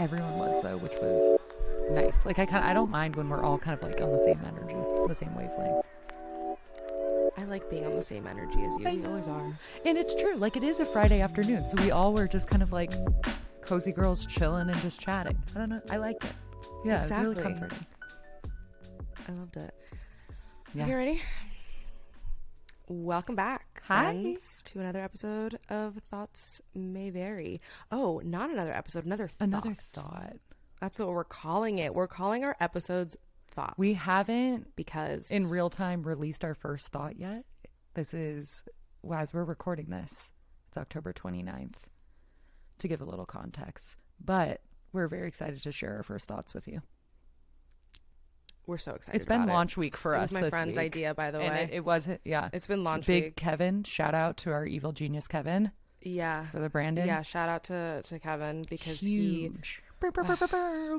everyone was though, which was nice. Like I kind I don't mind when we're all kind of like on the same energy, the same wavelength. I like being on the same energy as you. We always are. And it's true. Like it is a Friday afternoon, so we all were just kind of like cozy girls chilling and just chatting. I don't know. I liked it. Yeah, it was really comforting. I loved it. Yeah. You ready? Welcome back, Hi. friends, to another episode of Thoughts May Vary. Oh, not another episode, another thought. Another thought. That's what we're calling it. We're calling our episodes thoughts. We haven't because in real time released our first thought yet. This is well, as we're recording this. It's October 29th. To give a little context, but we're very excited to share our first thoughts with you. We're so excited. It's been launch week for It us. was my friend's week. idea, by the and way. it, it was yeah. It's been launch Big week. Kevin, shout out to our evil genius Kevin Yeah, for the branding. yeah. Shout out to to Kevin because he huge. Brr.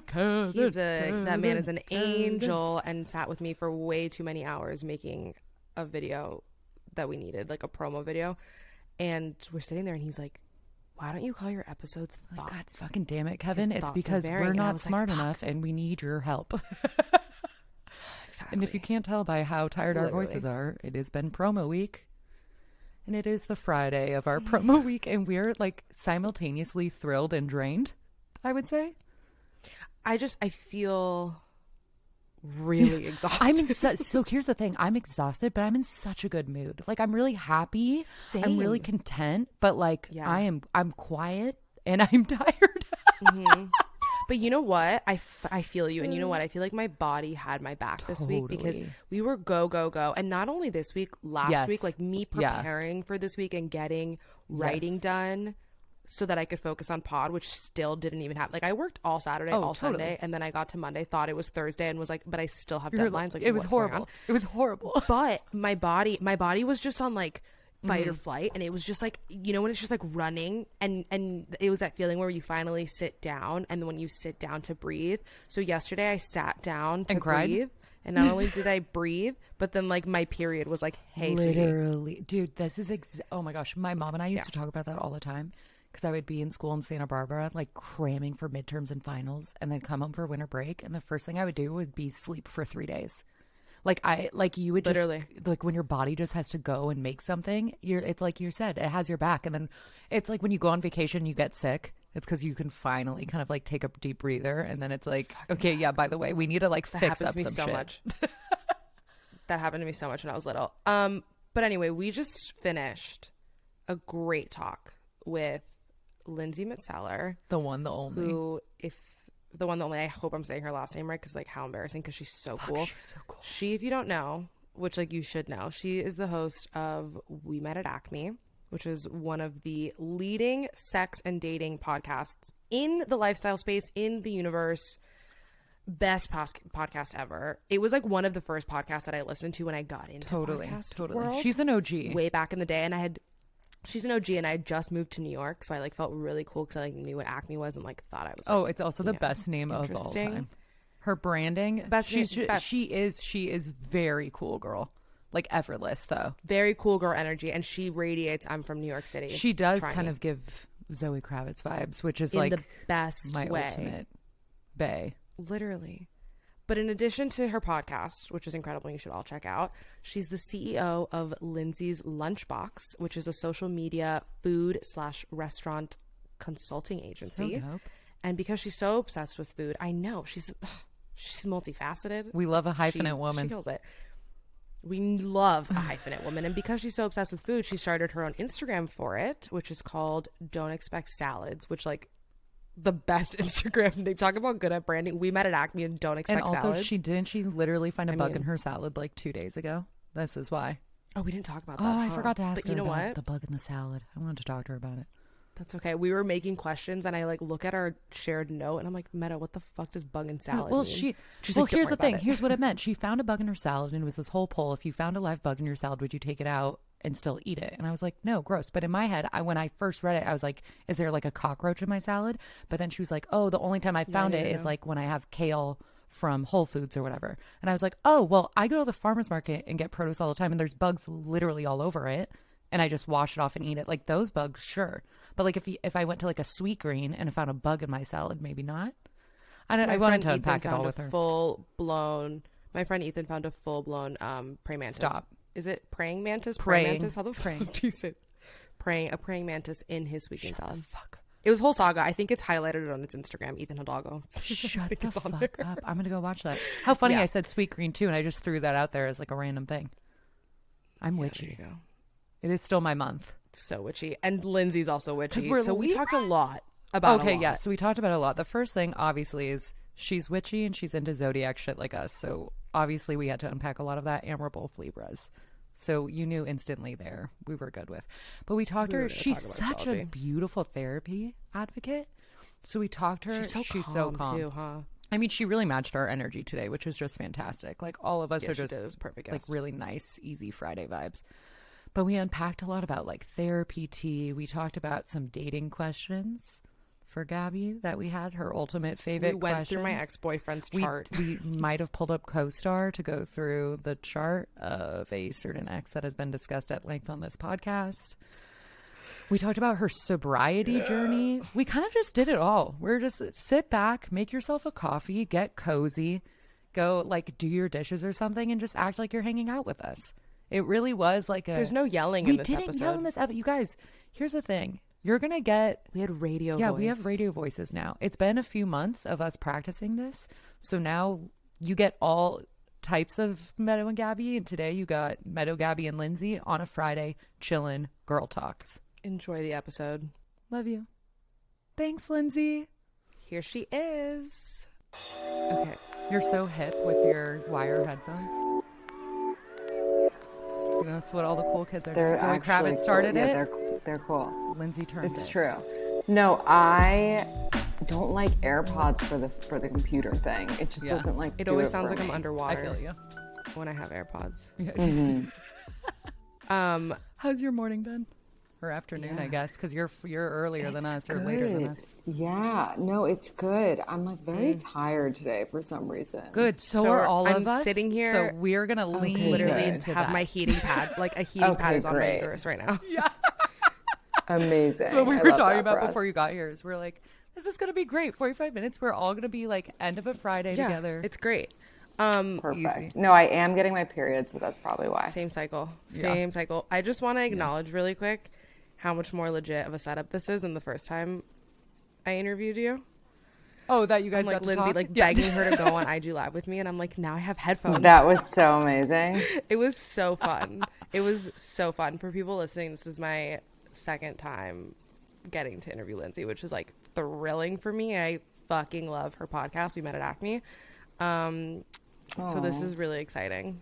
Kevin, he's a that man is an Kevin. angel and sat with me for way too many hours making a video that we needed, like a promo video. And we're sitting there, and he's like, "Why don't you call your episodes Oh My God, fucking damn it, Kevin! His It's because we're not was like, smart enough, and we need your help. exactly. And if you can't tell by how tired our voices are, it has been promo week. And it is the Friday of our promo week, and we're like simultaneously thrilled and drained, I would say. I just I feel really exhausted. I'm in su- so here's the thing I'm exhausted, but I'm in such a good mood. Like, I'm really happy. Same. I'm really content, but like, Yeah. I am, I'm quiet and I'm tired. Mm-hmm. But you know what? I, f- I feel you. And you know what? Mm. I feel like my body had my back this week because we were go, go, go. And not only this week, last Yes. week, like me Yeah. preparing for this week and getting writing Yes. done so that I could focus on pod, which still didn't even happen. Like I worked all Saturday, Oh, all totally. Sunday. And then I got to Monday, thought it was Thursday and was like, but I still have You're deadlines. Like it was what's going on? horrible. It was horrible. but my body my body was just on like fight Mm-hmm. or flight and it was just like you know when it's just like running and and it was that feeling where you finally sit down and when you sit down to breathe so yesterday i sat down to And cried? breathe and not only did i breathe but then like my period was like hey sweetie. Literally, dude, this is ex- oh my gosh. My mom and I used to talk about that all the time because I would be in school in Santa Barbara, like cramming for midterms and finals, and then come home for winter break, and the first thing I would do would be sleep for three days. Like I, like you would just Literally. like when your body just has to go and make something. You're, it's like you said, it has your back, and then it's like when you go on vacation, you get sick. It's because you can finally kind of like take a deep breather, and then it's like, okay, yeah. By the way, we need to like that fix happened up to me some so shit. much that happened to me so much when i was little um but anyway we just finished a great talk with lindsay Metselaar. The one, the only. who if the one that only I hope I'm saying her last name right because like how embarrassing because she's so cool. she's so cool. She, if you don't know, which like you should know, she is the host of We Met at Acme, which is one of the leading sex and dating podcasts in the lifestyle space in the universe. Best pos- podcast ever. It was like one of the first podcasts that I listened to when I got into Totally, totally. world She's an OG. way back in the day and i had she's an og and i just moved to new york so i like felt really cool because i like knew what acme was and like thought i was oh, like, Oh, it's also the know, best name of all time. Her branding, Best she's name- best. she is she is very cool girl. Like effortless though. very cool girl energy and she radiates i'm from new york city She does Try kind me. of give Zoe Kravitz vibes, which is in like the best my way ultimate bay. literally but in addition to her podcast which is incredible you should all check out she's the ceo of lindsay's lunchbox which is a social media food slash restaurant consulting So agency dope. and because she's so obsessed with food i know she's she's multifaceted We love a hyphenate She's- woman. She kills it. We love a hyphenate woman, and because she's so obsessed with food, she started her own Instagram for it, which is called "Don't Expect Salads," which like the best Instagram. They talk about good at branding. We met at Acme and don't expect. and also salads. she didn't she literally find a I bug mean- in her salad like two days ago. This is why. oh, we didn't talk about oh, that. Oh, I forgot to ask But her you know about what? the bug in the salad. I wanted to talk to her about it. That's okay. We were making questions, and I like look at our shared note, and I'm like, Meadow, what the fuck does bug in salad? Well, mean? she. She's well, like, "Don't here's the thing. it." Here's what it meant. She found a bug in her salad, and it was this whole poll: if you found a live bug in your salad, would you take it out and still eat it? And I was like, no, gross. But in my head, I when I first read it, I was like, is there like a cockroach in my salad? But then she was like, oh, the only time I found yeah, it is like when I have kale from Whole Foods or whatever. And I was like, oh, well, I go to the farmer's market and get produce all the time, and there's bugs literally all over it. And I just wash it off and eat it. Like those bugs, sure. But like if you, if I went to like a Sweetgreen and I found a bug in my salad, maybe not. I don't. My I wanted to Ethan unpack it all with her. Full blown. My friend Ethan found a full blown um praying mantis. Stop. Is it praying mantis? Praying. mantis? How the Praying. fuck do you say? Praying a praying mantis in his Sweetgreen salad. fuck. It was whole saga. I think it's highlighted on its Instagram, Ethan Hidalgo. Shut the fuck up. I'm gonna go watch that. How funny Yeah. I said Sweetgreen too, and I just threw that out there as like a random thing. I'm There witchy. you go. It is still my month. It's so witchy, and Lindsay's also witchy. we're so we talked a lot about. okay, lot. yeah. So we talked about a lot. The first thing, obviously, is she's witchy and she's into zodiac shit like us. So obviously, we had to unpack a lot of that, and we're both Libras. So you knew instantly there we were good with. But we talked We to her. She's such astrology. a beautiful therapy advocate. So we talked to her. She's so she's calm, so calm. too, huh? I mean, she really matched our energy today, which was just fantastic. Like all of us Yeah, are just did. It was perfect like guest. really nice, easy Friday vibes. But we unpacked a lot about like therapy tea. We talked about some dating questions for Gabby that we had her ultimate favorite. We went question. through my ex boyfriend's chart. we might have pulled up CoStar to go through the chart of a certain ex that has been discussed at length on this podcast. We talked about her sobriety journey. We kind of just did it all. We're just sit back, make yourself a coffee, get cozy, go like do your dishes or something, and just act like you're hanging out with us. It really was like a. There's no yelling we in this didn't episode. yell in this episode. You guys, here's the thing. You're gonna get we had radio. yeah, voice. we have radio voices now. It's been a few months of us practicing this. So now you get all types of Meadow and Gabby. And today you got Meadow, Gabby, and Lindsay on a Friday, chillin' girl talks. Enjoy the episode. Love you. Thanks, Lindsay. Here she is. Okay. You're so hip with your wire headphones. You know, That's what all the cool kids are They're doing. Zoe actually Kravitz cool. started yeah, it. They're they're cool. Lindsay turned It's it. true. No, I don't like AirPods for the for the computer thing. It just Yeah. doesn't like. It do always it sounds for like I'm me. I underwater feel you. when I have AirPods. Mm-hmm. Um, How's your morning been? Or afternoon, I guess, because you're you're earlier than It's us or later than us. Yeah, no, it's good. I'm like very tired today for some reason. Good. So, So are all I'm of us. sitting here- So we're gonna lean Okay, literally good. into have that. my heating pad, like a heating pad Okay, is on my great. uterus right now. Amazing. So what we I were talking about before you got here. Is we're like, this is gonna be great. Forty-five minutes. We're all gonna be like end of a Friday Yeah, together. it's great. Um, Perfect. easy. No, I am getting my period, so that's probably why. same cycle, Yeah. same cycle. I just want to acknowledge really quick how much more legit of a setup this is than the first time I interviewed you. oh, that you guys I'm like got to Lindsay, talk? like Yeah. begging her to go on IG Live with me, and I'm like, now I have headphones. That was so amazing. It was so fun. it was so fun for people listening. This is my second time getting to interview Lindsay, which is like thrilling for me. I fucking love her podcast. We met at Acme. Um, so this is really exciting.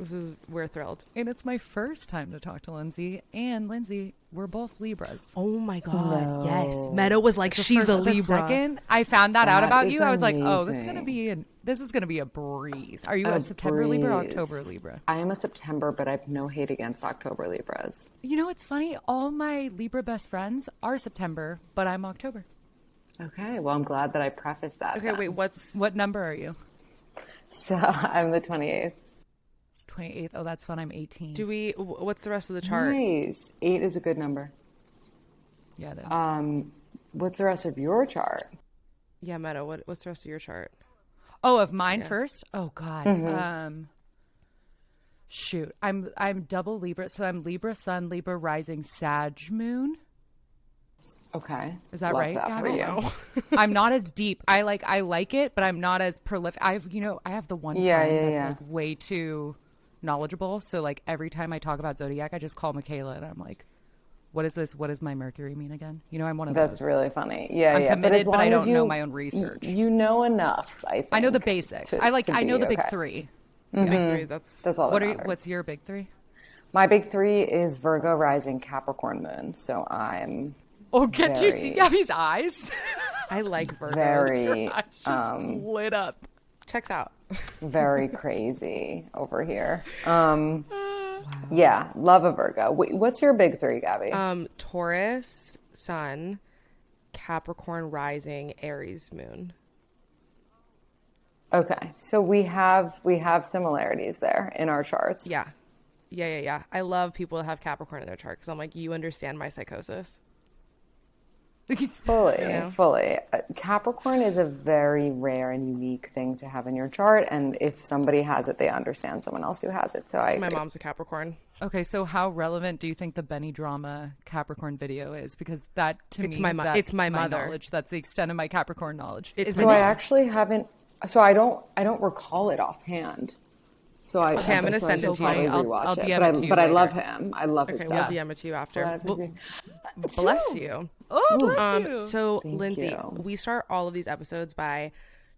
This is we're thrilled. and it's my first time to talk to Lindsay. And Lindsay, we're both Libras. Oh my god! Yes, No. Meadow was like, The she's first- a the Libra. second I found that, out about is you, I was like, oh, this is gonna be an, this is gonna be a breeze. Are you a, A September Libra or. October Libra? I am a September, but I have no hate against October Libras. You know, it's funny. All my Libra best friends are September, but I'm October. Okay, well, I'm glad that I prefaced that. Okay, then. wait. What's What number are you? So I'm the 28th. 28th. Oh, that's fun. I'm 18. do we? What's the rest of the chart? Nice. Eight is a good number. yeah, that's. Um, what's the rest of your chart? Yeah, Meadow. What, what's the rest of your chart? Oh, of mine first? Oh God. Um shoot. I'm I'm double Libra, so I'm Libra Sun, Libra Rising, Sag Moon. Okay. Is that Love right, That for you. I'm not as deep. I like I like it, but I'm not as prolific. I've you know, I have the one Yeah, friend yeah, that's yeah. like way too knowledgeable. So like every time I talk about zodiac, I just call Michaela and I'm like, What is this? What does my Mercury mean again? You know, I'm one of That's those. That's really funny. Yeah, I'm yeah. committed, as but I don't know my own research. You know enough. I think. I know the basics. to- I like I know the big okay. three. Big three. That's That's all. What that are you, what's your big three? My big three is Virgo rising, Capricorn moon. So I'm Oh, can't you see Very- Gabby's eyes? I like Virgo. very, just um, lit up. Checks out. very crazy over here. Um, yeah, love a Virgo. Wait, what's your big three, Gabby? Um, Taurus, Sun, Capricorn, Rising, Aries, Moon. okay, so we have we have similarities there in our charts. Yeah, yeah, yeah, yeah. I love people that have Capricorn in their chart because I'm like, you understand my psychosis. Fully, Yeah. fully. Uh, Capricorn is a very rare and unique thing to have in your chart, and if somebody has it, they understand someone else who has it. So I My agree. mom's a Capricorn. Okay, so how relevant do you think the Benny drama Capricorn video is? Because that to It's me, my mo- that's it's my mother. knowledge. That's the extent of my Capricorn knowledge. It's Is So I actually haven't. So I don't. I don't recall it offhand. So I. Okay, I'm gonna so send it to you. I'll- I'll it. DM But it to you but I love him. I love his Okay, we'll. DM it to you after. Well, bless you. Oh, bless Um, you. so Lindsay, you. we start all of these episodes by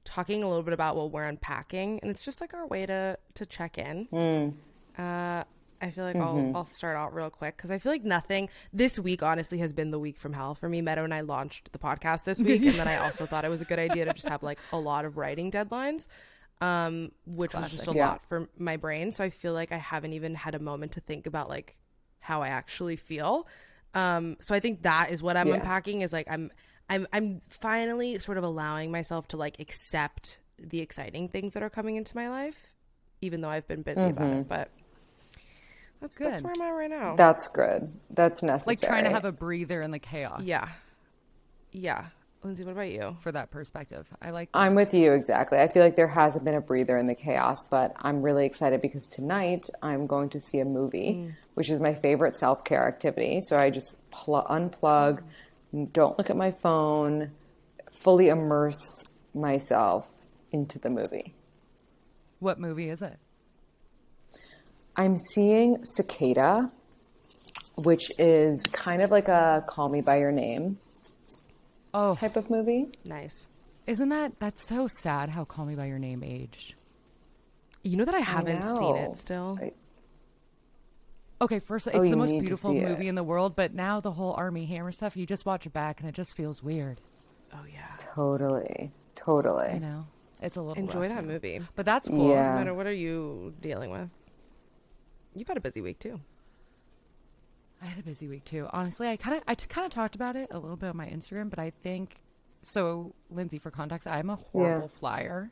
talking a little bit about what we're unpacking, and it's just like our way to to check in. Hmm. Uh, I feel like Mm-hmm. I'll I'll start out real quick because I feel like nothing this week honestly has been the week from hell for me. Meadow and I launched the podcast this week, and then I also thought it was a good idea to just have like a lot of writing deadlines. Um, which was just a Yeah. lot for my brain. So I feel like I haven't even had a moment to think about like how I actually feel. Um, so I think that is what I'm Yeah. unpacking is like I'm I'm I'm finally sort of allowing myself to like accept the exciting things that are coming into my life, even though I've been busy about it. But that's good. that's Good. where I'm at right now. That's good. That's necessary. like trying to have a breather in the chaos. yeah, yeah. Lindsay, what about you? For that perspective, I like. I'm with you exactly. I feel like there hasn't been a breather in the chaos, but I'm really excited because tonight I'm going to see a movie, Mm. which is my favorite self care activity. So I just pl- unplug, don't look at my phone, fully immerse myself into the movie. What movie is it? I'm seeing Cicada, which is kind of like a Call Me By Your Name Oh, type of movie. Nice. isn't that that's so sad? How Call Me by Your Name aged. You know that I haven't seen it still. I- Okay, first, oh, it's Oh, the most beautiful movie it. in the world, but now the whole Armie Hammer stuff, you just watch it back and it just feels weird. oh yeah. Totally, totally. You know, it's a little Enjoy rough that now. movie. but that's cool. Yeah. No matter what are you dealing with? You've had a busy week too. I had a busy week too. Honestly, I kind of I kind of talked about it a little bit on my Instagram, but I think so. Lindsay, for context, I'm a horrible flyer,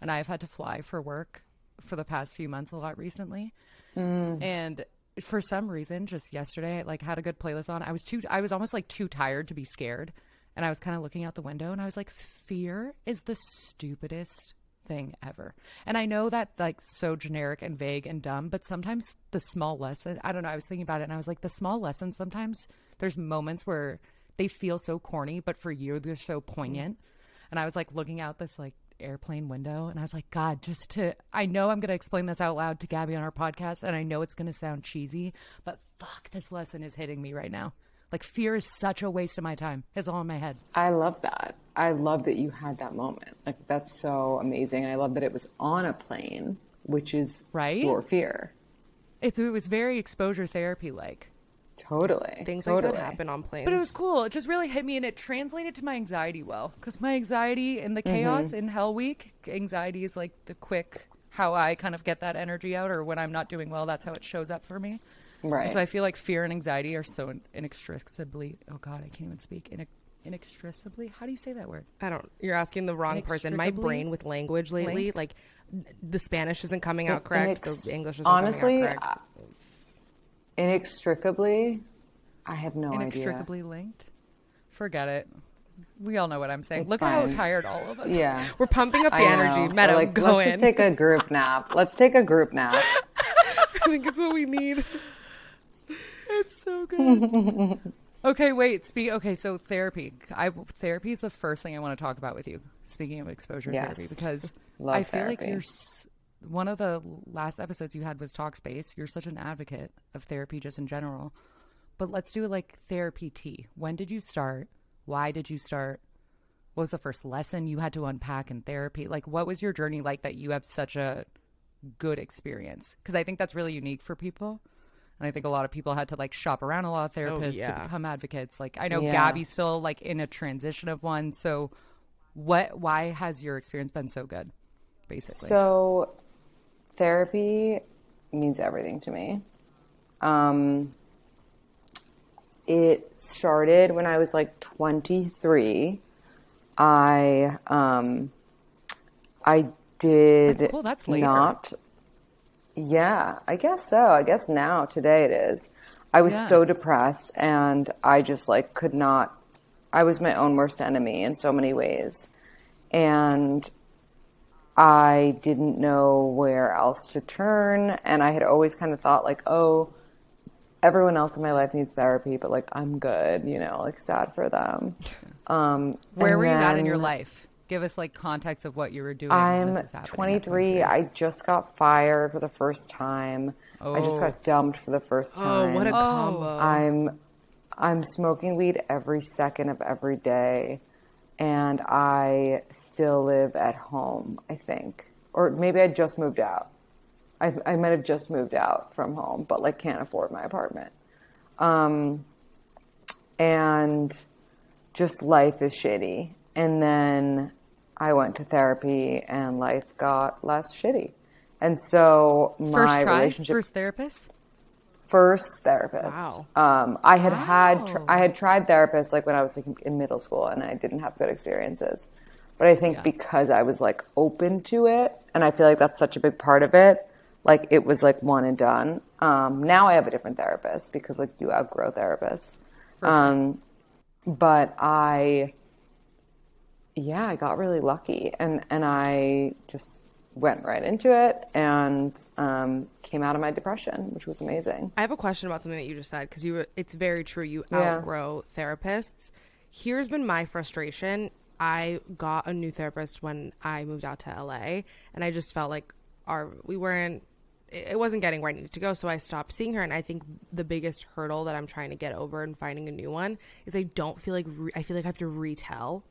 and I've had to fly for work for the past few months a lot recently. Mm. And for some reason, just yesterday, I like had a good playlist on. I was too, I was almost like too tired to be scared, and I was kind of looking out the window, and I was like, fear is the stupidest thing ever. And I know that like so generic and vague and dumb, but sometimes the small lesson, I don't know, I was thinking about it and I was like the small lesson sometimes there's moments where they feel so corny, but for you they're so mm-hmm. poignant. And I was like looking out this like airplane window and I was like, God, just to I know I'm gonna explain this out loud to Gabby on our podcast and I know it's gonna sound cheesy, but fuck this lesson is hitting me right now. Like fear is such a waste of my time. It's all in my head. I love that. I love that you had that moment. Like that's so amazing. And I love that it was on a plane, which is Right? your fear. It's it was very exposure therapy like. Totally. Things totally. like that happen on planes. But it was cool. It just really hit me and it translated to my anxiety well. Because my anxiety in the mm-hmm. chaos in Hell Week, anxiety is like the quick how I kind of get that energy out, or when I'm not doing well, that's how it shows up for me. Right. And so I feel like fear and anxiety are so inextricably, oh God, I can't even speak. Inex- inextricably? How do you say that word? I don't. You're asking the wrong person. My brain with language lately, linked? like the Spanish isn't coming out correct. Inex- the English isn't honestly, coming out correct. uh, inextricably, I have no idea. Inextricably linked? Forget it. We all know what I'm saying. It's Look at how tired all of us Yeah. We're pumping up the I energy. know. Meadow, like, go let's in. just take a group nap. Let's take a group nap. I think it's what we need. It's so good. okay, wait. Speak. Okay, so therapy. I therapy is the first thing I want to talk about with you. Speaking of exposure Yes. therapy, because Love I feel like you're s- one of the last episodes you had was Talkspace. You're such an advocate of therapy, just in general. But let's do like therapy tea. When did you start? Why did you start? What was the first lesson you had to unpack in therapy? Like, what was your journey like that you have such a good experience? Because I think that's really unique for people. And I think a lot of people had to like shop around a lot of therapists yeah. to become advocates. Like I know Yeah. Gabby's still like in a transition of one. So what why has your experience been so good? Basically. So, therapy means everything to me. Um, it started when I was like 23. I um, I did That's cool, that's later. not. Yeah, I guess so. I guess now today it is. I was Yeah. so depressed and I just like could not I was my own worst enemy in so many ways. And I didn't know where else to turn. And I had always kind of thought, like, oh, everyone else in my life needs therapy, but like, I'm good, you know, like, sad for them. Um, Where were you at in your life? Give us like context of what you were doing. I'm this is 23. I just got fired for the first time. I just Oh. got dumped for the first Oh, time. what a combo. I'm I'm smoking weed every second of every day, and I still live at home. I think, or maybe I just moved out. I, I might have just moved out from home, but like can't afford my apartment. Um, and just life is shitty. And then I went to therapy, and life got less shitty. And so my First try, relationship first therapist. first therapist. Wow. Um, I had had tr- I had tried therapists like when I was like in middle school, and I didn't have good experiences. But I think Yeah. because I was like open to it, and I feel like that's such a big part of it. Like it was like one and done. Um, now I have a different therapist because like you outgrow therapists. Um, but I, yeah, I got really lucky, and and I just went right into it and um, came out of my depression, which was amazing. I have a question about something that you just said because you. were- It's very true. You Yeah. outgrow therapists. Here's been my frustration. I got a new therapist when I moved out to LA, and I just felt like our we weren't. It it wasn't getting where I needed to go, so I stopped seeing her. And I think the biggest hurdle that I'm trying to get over and finding a new one is I don't feel like re- I feel like I have to retell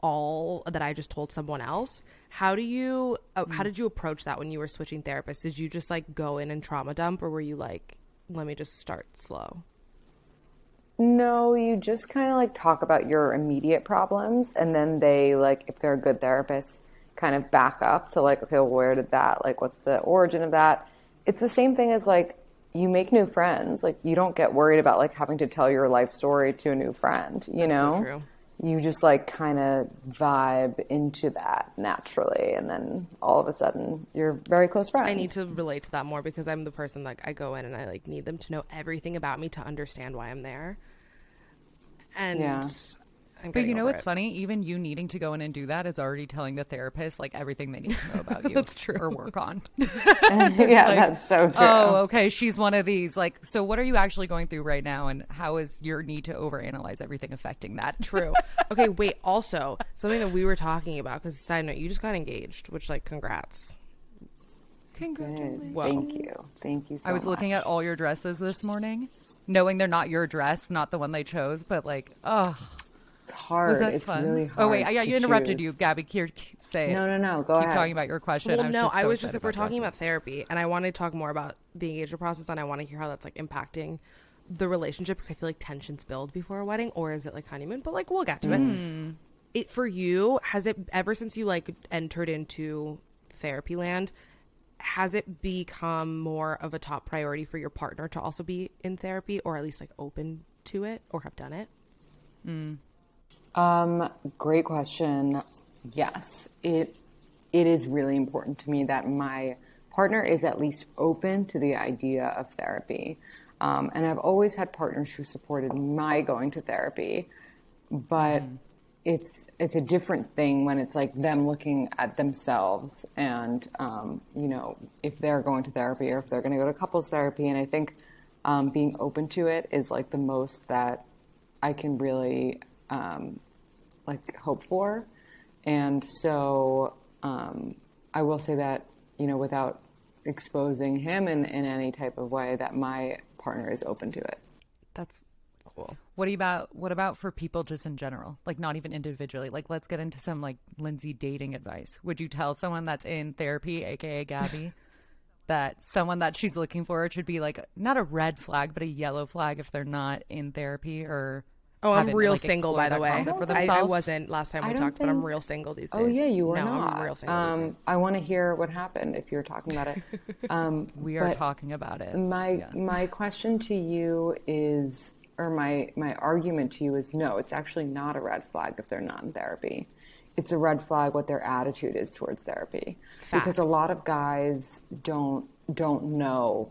all that I just told someone else. How do you uh, how did you approach that when you were switching therapists? Did you just like go in and trauma dump or were you like let me just start slow? No, you just kind of like talk about your immediate problems, and then they like, if they're a good therapist, kind of back up to like, okay, well, where did that, like, what's the origin of that? It's the same thing as like, you make new friends. Like, you don't get worried about like having to tell your life story to a new friend, you know? true. You just like kind of vibe into that naturally, and then all of a sudden you're very close friends. I need to relate to that more because I'm the person like I go in and I like need them to know everything about me to understand why I'm there. And Yeah. I'm But you know what's it. funny? Even you needing to go in and do that is already telling the therapist like everything they need to know about you. That's true. Or work on. yeah, that's so true. oh, okay. She's one of these. Like, so what are you actually going through right now, and how is your need to overanalyze everything affecting that? True. Okay, wait. Also, something that we were talking about because side note, you just got engaged, which like congrats. Congratulations. Good. Thank you. Thank you so I was looking at all your dresses this morning, knowing they're not your dress, not the one they chose, but like, oh, It's hard. was that it's fun? really hard. oh wait, yeah, you interrupted choose. you, Gabby. Here, say it. No, no, no. Go Keep ahead. talking about your question. Well, I was no, just I was just if we're talking dresses. about therapy, and I want to talk more about the engagement process, and I want to hear how that's like impacting the relationship because I feel like tensions build before a wedding, or is it like honeymoon? But like we'll get to Hmm. it. It for you has it ever since you like entered into therapy land. Has it become more of a top priority for your partner to also be in therapy, or at least like open to it, or have done it? Um, great question. Yes, it it is really important to me that my partner is at least open to the idea of therapy. Um, and I've always had partners who supported my going to therapy, but it's it's a different thing when it's like them looking at themselves and um, you know if they're going to therapy or if they're going to go to couples therapy. And I think um, being open to it is like the most that I can really um, like hope for. And so um, I will say that, you know, without exposing him in, in any type of way, that my partner is open to it. That's cool. What about what about for people just in general? Like not even individually. Like let's get into some like Lindsay dating advice. Would you tell someone that's in therapy, aka Gabby, that someone that she's looking for should be like not a red flag, but a yellow flag if they're not in therapy or Oh, I'm real like, single, by the way. for I, I wasn't last time we don't talked, but I'm real single these days. Oh yeah, you are no, not. I'm real single these Um, days. I want to hear what happened if you're talking about it. Um, We are talking about it. My Yeah. my question to you is, or my my argument to you is, no, it's actually not a red flag if they're not in therapy. It's a red flag what their attitude is towards therapy, because a lot of guys don't don't know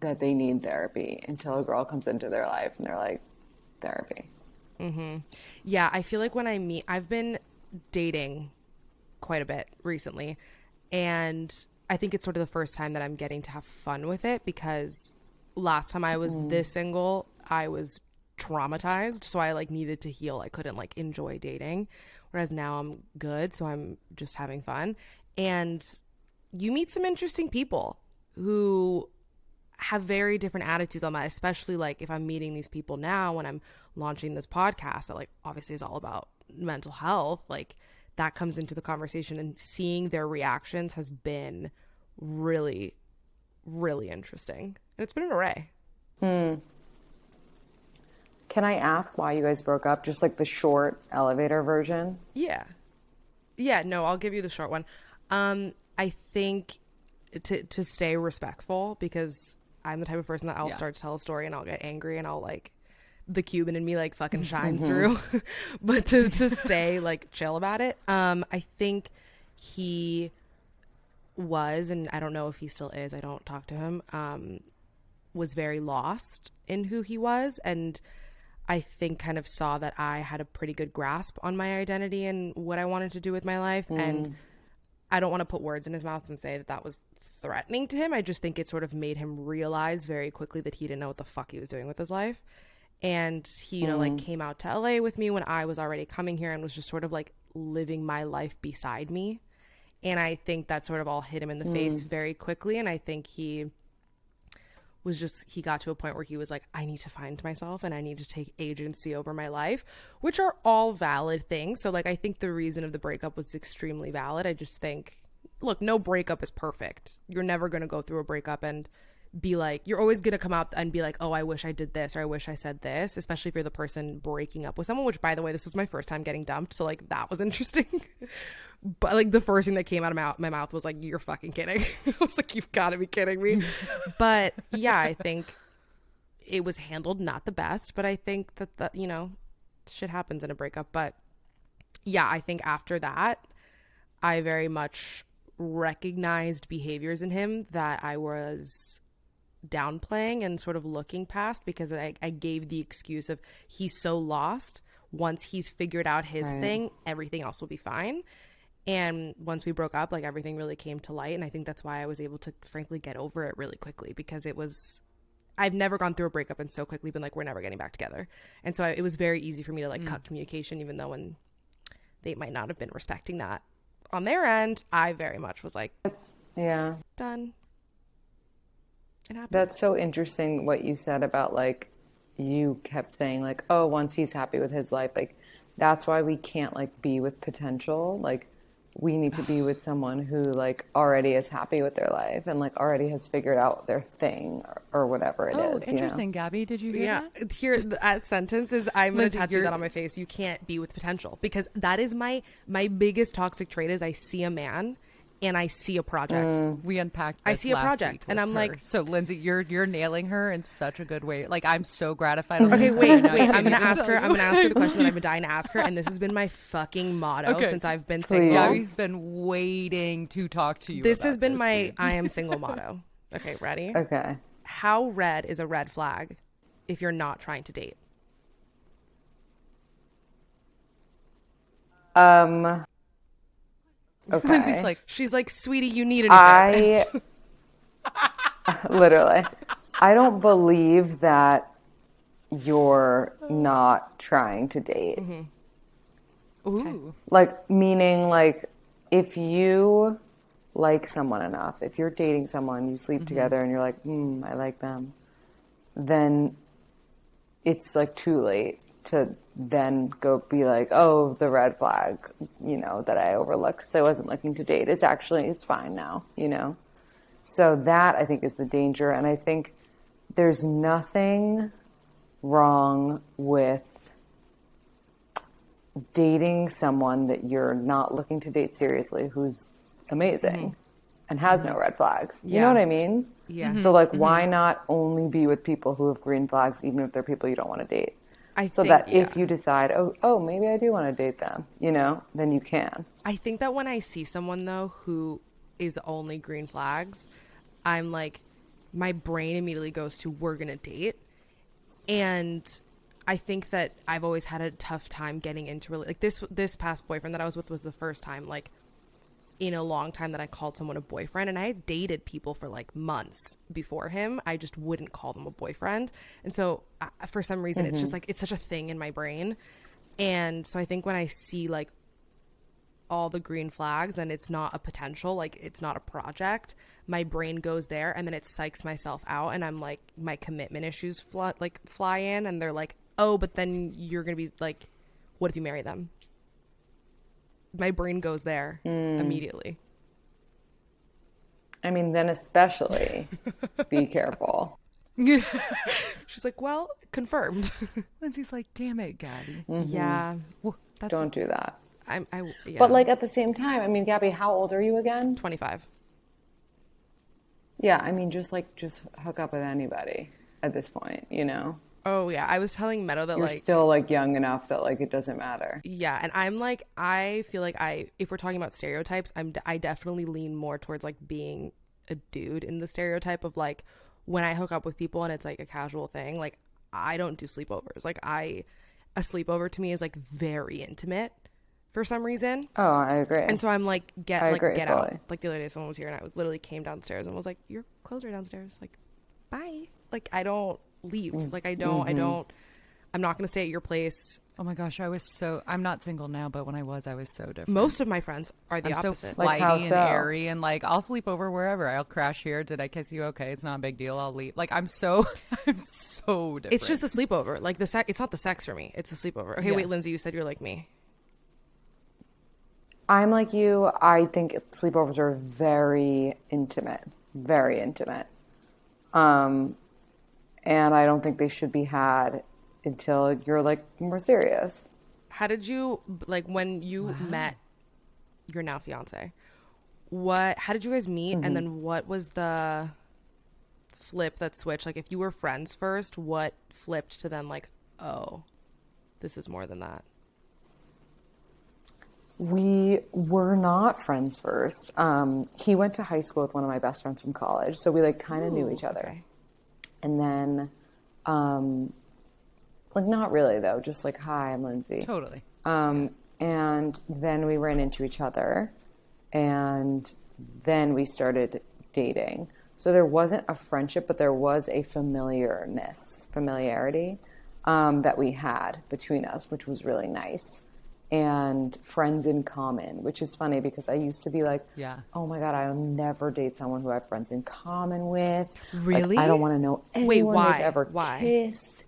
that they need therapy until a girl comes into their life and they're like, therapy. Mm-hmm. Yeah, I feel like when I meet, I've been dating quite a bit recently, and I think it's sort of the first time that I'm getting to have fun with it because last time I was mm-hmm. this single, I was traumatized, so I like needed to heal. I couldn't like enjoy dating, whereas now I'm good, so I'm just having fun. And you meet some interesting people who have very different attitudes on that, especially like if I'm meeting these people now when I'm launching this podcast that like obviously is all about mental health, like that comes into the conversation and seeing their reactions has been really, really interesting. And it's been an array. hmm. Can I ask why you guys broke up? Just like the short elevator version? Yeah. Yeah, no, I'll give you the short one. Um, I think to to stay respectful because I'm the type of person that I'll Yeah. start to tell a story and I'll get angry and I'll like the Cuban in me like fucking shines through. but to to stay like chill about it. Um, I think he was and I don't know if he still is. I don't talk to him. Um, was very lost in who he was and I think kind of saw that I had a pretty good grasp on my identity and what I wanted to do with my life and I don't want to put words in his mouth and say that that was threatening to him. I just think it sort of made him realize very quickly that he didn't know what the fuck he was doing with his life. And he, you know, like hmm. came out to LA with me when I was already coming here and was just sort of like living my life beside me. And I think that sort of all hit him in the face hmm. very quickly. And I think he was just he got to a point where he was like I need to find myself and I need to take agency over my life, which are all valid things. So like I think the reason of the breakup was extremely valid. I just think look, no breakup is perfect. You're never going to go through a breakup and be like you're always going to come out and be like, "Oh, I wish I did this or I wish I said this," especially if you're the person breaking up with someone, which by the way, this was my first time getting dumped, so like that was interesting. but like the first thing that came out of my, my mouth was like you're fucking kidding. I was like you've got to be kidding me. But yeah i think it was handled not the best but i think that that you know shit happens in a breakup. But yeah i think after that i very much recognized behaviors in him that i was downplaying and sort of looking past because I, I gave the excuse of he's so lost. Once he's figured out his Right. thing everything else will be fine. And once we broke up like everything really came to light. And i think that's why i was able to frankly get over it really quickly because it was i've never gone through a breakup and so quickly been like we're never getting back together. And so I, it was very easy for me to like mm. cut communication even though when they might not have been respecting that on their end i very much was like That's, yeah. done it happened That's so interesting what you said about like you kept saying like oh once he's happy with his life like that's why we can't like be with potential like we need to be with someone who like already is happy with their life and like already has figured out their thing or, or whatever it oh, is. Oh, you know? interesting, Gabby. Did you hear Yeah, that? here that sentence is I'm gonna Lindsay, tattoo that on my face. You can't be with potential because that is my my biggest toxic trait is I see a man and I see a project. We unpacked. I this see a project, and I'm her. like- so Lindsay, you're you're nailing her in such a good way. Like I'm so gratified. Okay, this wait, right. wait. I'm gonna ask her. I'm gonna ask her the question that I've been dying to ask her, and this has been my fucking motto Okay. since I've been Please. single. Gabby's been waiting to talk to you. This has been this, my dude. I am single motto. Okay, ready? Okay. How red is a red flag if you're not trying to date? Um. Okay. Lindsay's like, She's like, sweetie, you need a new therapist. I literally, I don't believe that you're not trying to date. ooh, Like, meaning, like, if you like someone enough, if you're dating someone, you sleep together, and you're like, hmm, I like them, then it's like too late to then go be like, oh, the red flag, you know, that I overlooked because I wasn't looking to date. It's actually, it's fine now, you know? So that I think is the danger. And I think there's nothing wrong with dating someone that you're not looking to date seriously who's amazing mm-hmm. and has mm-hmm. no red flags. You Yeah. know what I mean? Yeah. So like mm-hmm. why not only be with people who have green flags even if they're people you don't want to date? I So think, that yeah. if you decide, oh, oh, maybe I do want to date them, you know, then you can. I think that when I see someone though who is only green flags, I'm like, my brain immediately goes to we're gonna date, and I think that I've always had a tough time getting into really like this this past boyfriend that I was with was the first time like in a long time that I called someone a boyfriend and I had dated people for like months before him. I just wouldn't call them a boyfriend. And so uh, for some reason mm-hmm. it's just like it's such a thing in my brain. And so I think when I see like all the green flags and it's not a potential, like it's not a project, my brain goes there and then it psychs myself out and I'm like my commitment issues fly, like fly in and they're like, "Oh, but then you're going to be like what if you marry them?" My brain goes there mm. immediately. I mean, then especially be careful. She's like, "Well, confirmed." Lindsay's like, "Damn it, Gabby." Mm-hmm. Yeah. Well, Don't do that. I'm I yeah. But like at the same time, I mean, Gabby, how old are you again? 25. Yeah, I mean, just like just hook up with anybody at this point, you know. Oh yeah, I was telling Meadow that like You're like still like young enough that like it doesn't matter. Yeah, and I'm like I feel like I if we're talking about stereotypes, I'm I definitely lean more towards like being a dude in the stereotype of like when I hook up with people and it's like a casual thing, like I don't do sleepovers. Like I a sleepover to me is like very intimate for some reason. Oh, I agree. And so I'm like, get I like get fully. out. Like the other day, someone was here and I literally came downstairs and was like, "Your clothes are downstairs." Like, bye. Like I don't leave. Mm, like I don't. Mm-hmm. I don't. I'm not going to stay at your place. Oh my gosh, I was so. I'm not single now, but when I was, I was so different. Most of my friends are the I'm opposite. So flighty like and airy, and like I'll sleep over wherever. I'll crash here. Did I kiss you? Okay, it's not a big deal. I'll leave. Like I'm so, I'm so different. It's just a sleepover. Like the sex. It's not the sex for me. It's a sleepover. Okay, yeah. wait, Lindsay, you said you're like me. I'm like you. I think sleepovers are very intimate, very intimate. Um, and I don't think they should be had until you're like more serious. How did you like when you wow. met your now fiance? What? How did you guys meet? Mm-hmm. And then what was the flip that switched? Like, if you were friends first, what flipped to then like, oh, this is more than that? We were not friends first. Um, he went to high school with one of my best friends from college, so we like kind of knew each other. Okay. And then, um, like not really though, just like hi, I'm Lindsay. Totally. Um, and then we ran into each other, and then we started dating. So there wasn't a friendship, but there was a familiarness, familiarity um, that we had between us, which was really nice and friends in common, which is funny because I used to be like, yeah. oh my God, I'll never date someone who I have friends in common with. Really? Like, I don't want to know anyone Wait, why? they've ever why? kissed.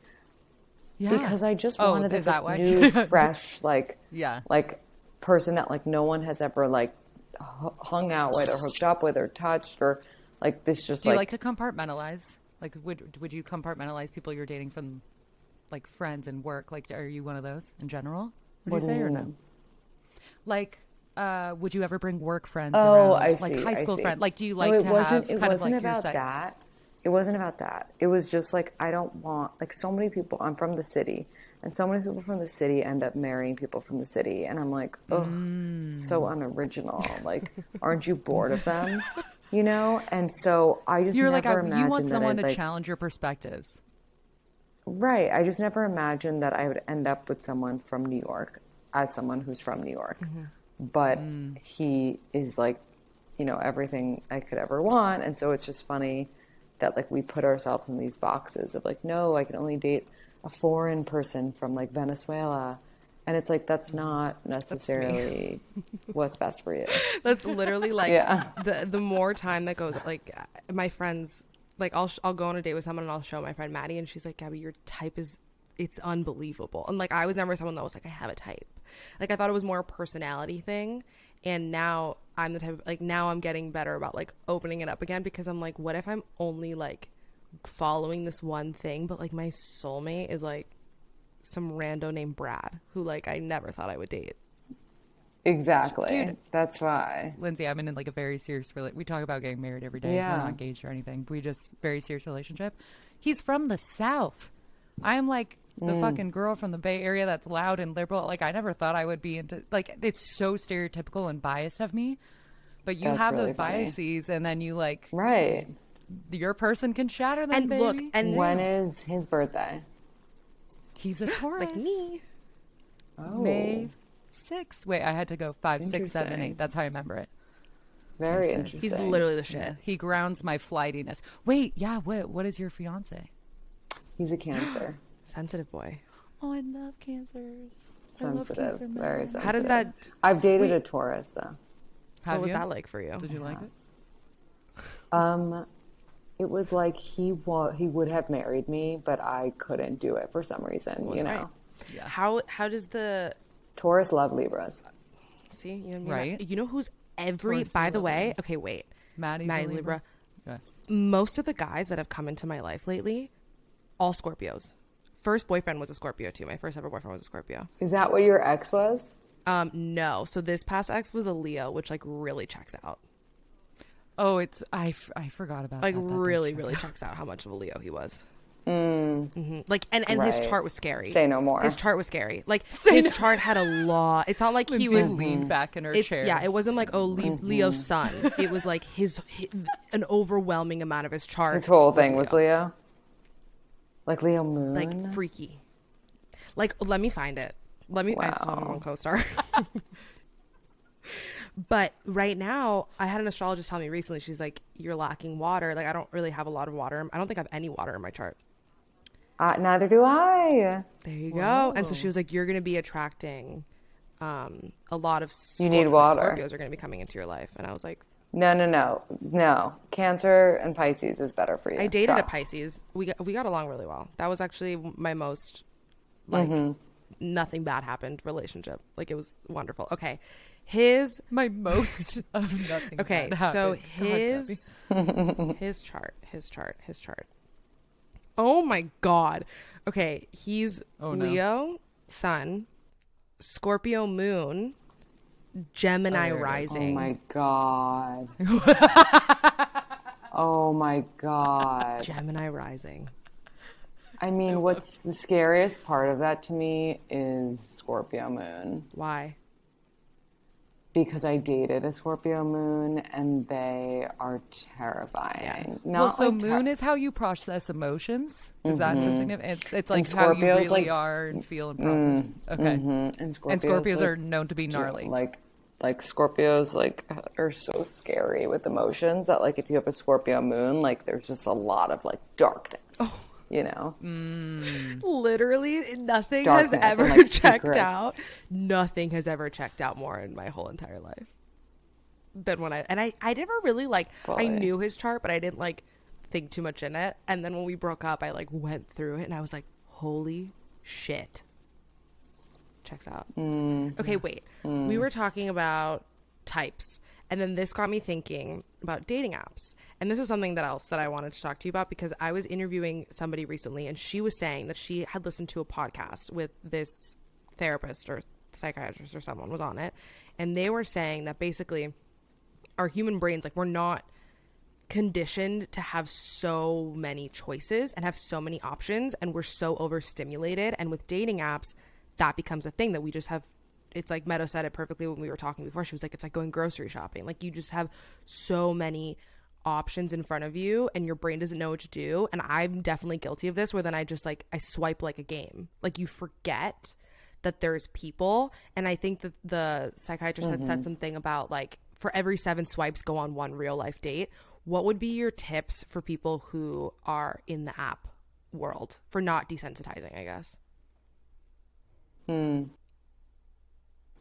Yeah. Because I just oh, wanted this like, new, fresh, like, yeah. like person that like no one has ever like hung out with or hooked up with or touched or like this just Do like, you like to compartmentalize? Like, would would you compartmentalize people you're dating from, like friends and work? Like, are you one of those in general? Would you say or no? Like, uh, would you ever bring work friends? Oh, around? I see. Like high school friends. Like, do you like no, to have it kind of like about your that. It wasn't about that. It was just like I don't want like so many people. I'm from the city, and so many people from the city end up marrying people from the city, and I'm like, oh, mm. so unoriginal. like, aren't you bored of them? You know, and so I just you're like I, you want someone to like, challenge your perspectives. Right. I just never imagined that I would end up with someone from New York as someone who's from New York. Mm-hmm. But mm. he is like, you know, everything I could ever want. And so it's just funny that like we put ourselves in these boxes of like, no, I can only date a foreign person from like Venezuela. And it's like that's not necessarily what's best for you. That's literally like yeah. the the more time that goes like my friends like I'll I'll go on a date with someone and I'll show my friend Maddie and she's like, Gabby, your type is it's unbelievable. And like I was never someone that was like, I have a type. Like I thought it was more a personality thing. And now I'm the type of, like now I'm getting better about like opening it up again because I'm like, what if I'm only like following this one thing, but like my soulmate is like some rando named Brad who like I never thought I would date. Exactly. Dude, That's why. Lindsay, I'm in like a very serious relationship. We talk about getting married every day. Yeah. We're not engaged or anything. We just very serious relationship. He's from the South. I'm like the mm. fucking girl from the Bay Area that's loud and liberal. Like I never thought I would be into like it's so stereotypical and biased of me. But you that's have really those funny. biases and then you like Right. Your person can shatter them. And baby. look, and when is his birthday? He's a Taurus. like me. Oh, May six. Wait, I had to go five, six, seven, eight. That's how I remember it. very He's interesting. He's literally the shit. He grounds my flightiness. Wait, yeah. What? What is your fiance? He's a Cancer. Sensitive boy. Oh, I love cancers. I love sensitive, Cancer very sensitive. How does that? I've dated a Taurus though. How what was you? that like for you? Did you like it? Um, it was like he wa- he would have married me, but I couldn't do it for some reason. You know, right. How how does the Taurus love Libras. see you and me Right. You know who's every? Taurus by the way, Libras. okay, wait. Maddie's a Maddie Libra. Libra. Yeah. Most of the guys that have come into my life lately, all Scorpios. First boyfriend was a Scorpio too. My first ever boyfriend was a Scorpio. Is that what your ex was? Um, no. So this past ex was a Leo, which like really checks out. Oh, it's I, f- I forgot about Like that. That really, check really checks out how much of a Leo he was. Mhm. Like and and his chart was scary. Say no more. His chart was scary. Like his chart had a lot. It's not like he was leaned back in her it's chair. yeah it wasn't like oh Le- Mm-hmm. leo's son it was like his, hi an overwhelming amount of his chart His whole thing was Leo. Like Leo Moon. like freaky like let me find it let me i still him Wow. on co-star but right now i had an astrologist tell me recently she's like you're lacking water like i don't really have a lot of water i don't think i have any water in my chart uh, neither do I. there you go and so she was like you're going to be attracting um, a lot of You need Scorp- water. scorpios are going to be coming into your life and i was like No, no, no, no. Cancer and Pisces is better for you. I dated a Pisces. We got, we got along really well. That was actually my most like Mm-hmm. nothing bad happened relationship. Like it was wonderful. Okay. His my most of nothing. okay, bad so happened. God, his his chart, his chart, his chart. Oh my god. Okay, he's Oh, no. Leo sun, Scorpio moon, Gemini oh, there it is. Oh my god. oh my god. Gemini rising. I mean, what's the scariest part of that to me is Scorpio Moon Why? Because I dated a Scorpio Moon and they are terrifying. Not well, so like ter- moon is how you process emotions. Is that the significant? It's, it's like how you really like- are and feel and process. okay. Mhm. and Scorpios, And Scorpios like, are known to be gnarly. like like Scorpios like are so scary with emotions that like if you have a Scorpio moon, like there's just a lot of like darkness. Oh. You know, mm. literally nothing Darkness has ever like, checked secrets. out. Nothing has ever checked out more in my whole entire life than when i and i i never really like i knew his chart but i didn't like think too much in it. And then when we broke up i like went through it and i was like holy shit. Checks out. Mm. Okay wait. Mm. We were talking about types and then this got me thinking about dating apps. And this is something that else that i wanted to talk to you about because i was interviewing somebody recently and she was saying that she had listened to a podcast with this therapist or psychiatrist or someone was on it. And they were saying that basically our human brains like we're not conditioned to have so many choices and have so many options and we're so overstimulated. And with dating apps that becomes a thing that we just have it's like Meadow said it perfectly when we were talking before. She was like it's like going grocery shopping. Like you just have so many options in front of you and your brain doesn't know what to do. And I'm definitely guilty of this where then I just like I swipe like a game. Like you forget that there's people. And I think that the psychiatrist had said mm-hmm. something about like for every 7 swipes go on one real life date what would be your tips for people who are in the app world for not desensitizing I guess hmm.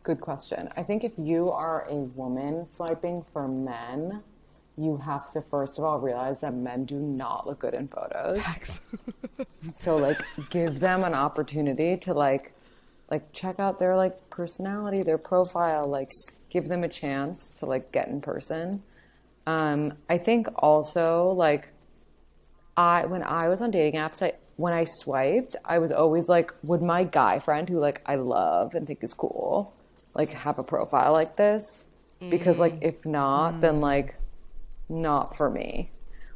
Good question. I think if you are a woman swiping for men, you have to first of all realize that men do not look good in photos. so like give them an opportunity to like like check out their like personality, their profile, like give them a chance to like get in person. Um, I think also like I when I was on dating apps, I when I swiped, I was always like, would my guy friend who like I love and think is cool, like have a profile like this? Because like if not, then like not for me.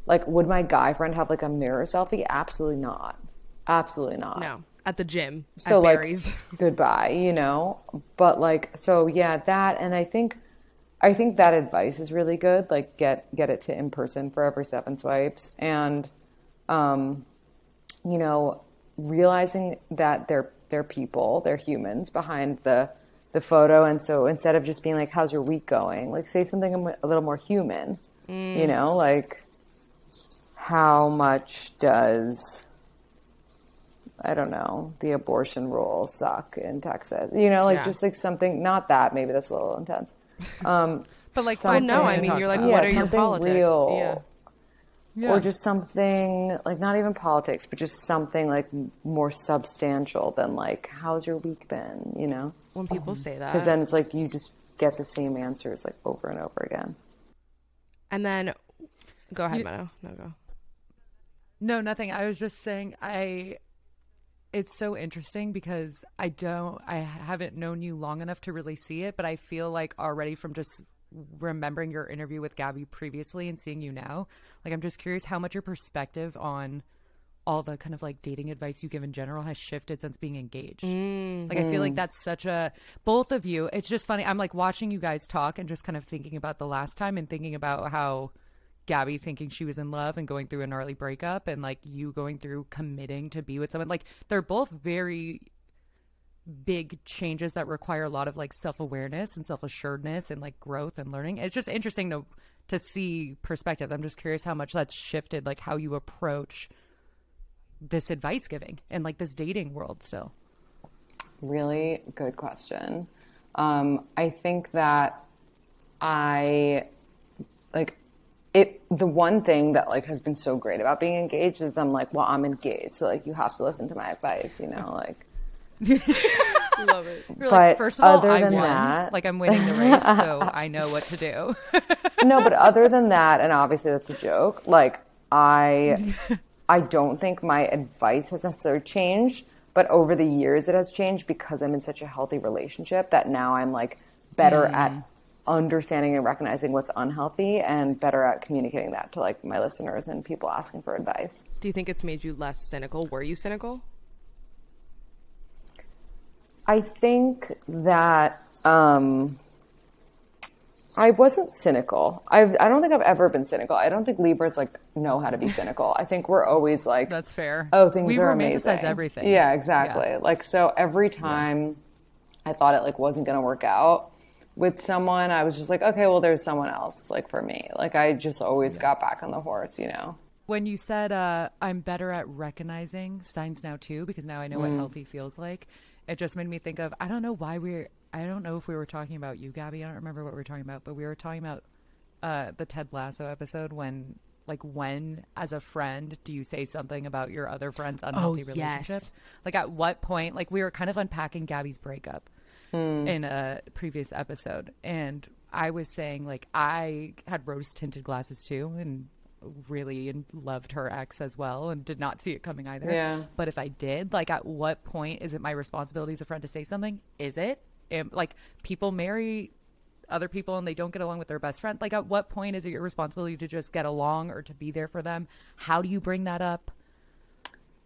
Like would my guy friend have like a mirror selfie? Absolutely not. Absolutely not no at the gym so at like Barry's goodbye you know but like so yeah that and i think i think that advice is really good like get get it to in person for every seven swipes and um you know realizing that they're they're people, they're humans behind the the photo, and so instead of just being like, "How's your week going?" like say something a little more human. Mm. You know, like how much does I don't know, the abortion rules suck in Texas. You know, like yeah. just like something not that, maybe that's a little intense. Um but like I know, I mean you're like, what are your politics? Real, yeah. Yeah. Or just something like not even politics, but just something like more substantial than like, "How's your week been?" You know, when people say that, because then it's like you just get the same answers like over and over again. And then, go ahead, you, Meadow. No, go. No, nothing. I was just saying, I. It's so interesting because I don't, I haven't known you long enough to really see it, but I feel like already from just remembering your interview with Gabby previously and seeing you now, like I'm just curious how much your perspective on all the kind of like dating advice you give in general has shifted since being engaged. Mm-hmm. Like I feel like that's such a both of you. It's just funny. I'm like watching you guys talk and just kind of thinking about the last time and thinking about how Gabby thinking she was in love and going through a gnarly breakup and like you going through committing to be with someone. Like they're both very big changes that require a lot of like self-awareness and self-assuredness and like growth and learning. It's just interesting to to see perspectives. I'm just curious how much that's shifted like how you approach this advice giving and like this dating world still. Really good question. Um, I think that I like it the one thing that like has been so great about being engaged is I'm like, well, I'm engaged, so like you have to listen to my advice, you know, like Love it. You're but like, first of all, I won. that, like I'm winning the race, so I know what to do. no, but other than that, and obviously that's a joke. Like I, I don't think my advice has necessarily changed, but over the years it has changed because I'm in such a healthy relationship that now I'm like better mm. at understanding and recognizing what's unhealthy and better at communicating that to like my listeners and people asking for advice. Do you think it's made you less cynical? Were you cynical? I think that um, I wasn't cynical. I've, I don't think I've ever been cynical. I don't think Libras like know how to be cynical. I think we're always like, that's fair. Oh, things we are amazing. everything. Yeah, exactly. Yeah. Like so, every time yeah. I thought it like wasn't going to work out with someone, I was just like, okay, well, there's someone else like for me. Like I just always yeah. got back on the horse, you know. When you said uh, I'm better at recognizing signs now too, because now I know mm. what healthy feels like it just made me think of I don't know why we're I don't know if we were talking about you, Gabby. I don't remember what we were talking about, but we were talking about uh, the Ted Lasso episode when like when as a friend do you say something about your other friend's unhealthy oh, relationship? Yes. Like at what point like we were kind of unpacking Gabby's breakup hmm. in a previous episode and I was saying like I had rose tinted glasses too and really loved her ex as well and did not see it coming either. Yeah. But if I did, like, at what point is it my responsibility as a friend to say something? Is it? Am, like, people marry other people and they don't get along with their best friend. Like, at what point is it your responsibility to just get along or to be there for them? How do you bring that up?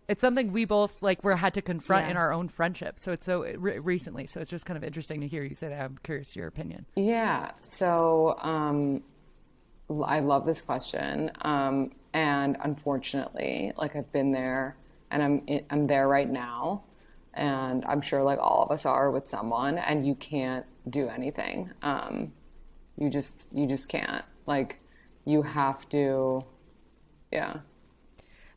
It's something we both like. We had to confront yeah. in our own friendship. So it's so re- recently. So it's just kind of interesting to hear you say that. I'm curious your opinion. Yeah. So um, I love this question. Um, and unfortunately, like I've been there and I'm, I'm there right now. And I'm sure like all of us are with someone and you can't do anything. Um, you just, you just can't like, you have to, yeah.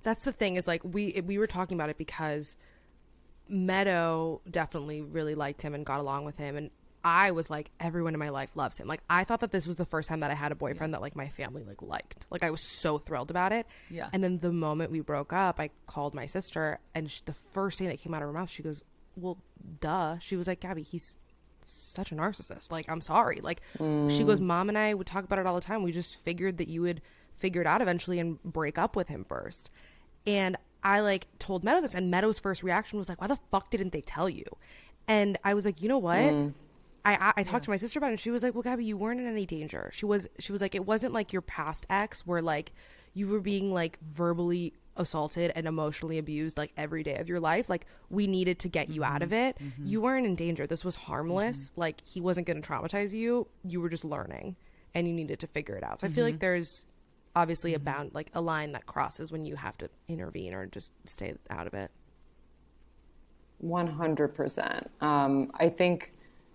That's the thing is like, we, we were talking about it because Meadow definitely really liked him and got along with him. And I was like, everyone in my life loves him. Like, I thought that this was the first time that I had a boyfriend yeah. that like my family like liked. Like, I was so thrilled about it. Yeah. And then the moment we broke up, I called my sister, and she, the first thing that came out of her mouth, she goes, "Well, duh." She was like, "Gabby, he's such a narcissist. Like, I'm sorry." Like, mm. she goes, "Mom and I would talk about it all the time. We just figured that you would figure it out eventually and break up with him first. And I like told Meadow this, and Meadow's first reaction was like, "Why the fuck didn't they tell you?" And I was like, "You know what?" Mm I, I, I talked yeah. to my sister about it and she was like, Well, Gabby, you weren't in any danger. She was she was like, It wasn't like your past ex where like you were being like verbally assaulted and emotionally abused like every day of your life. Like we needed to get you mm-hmm. out of it. Mm-hmm. You weren't in danger. This was harmless. Mm-hmm. Like he wasn't gonna traumatize you. You were just learning and you needed to figure it out. So I feel like mm-hmm. there's obviously a mm-hmm. bound like a line that crosses when you have to intervene or just stay out of it. 100%. Um, I think,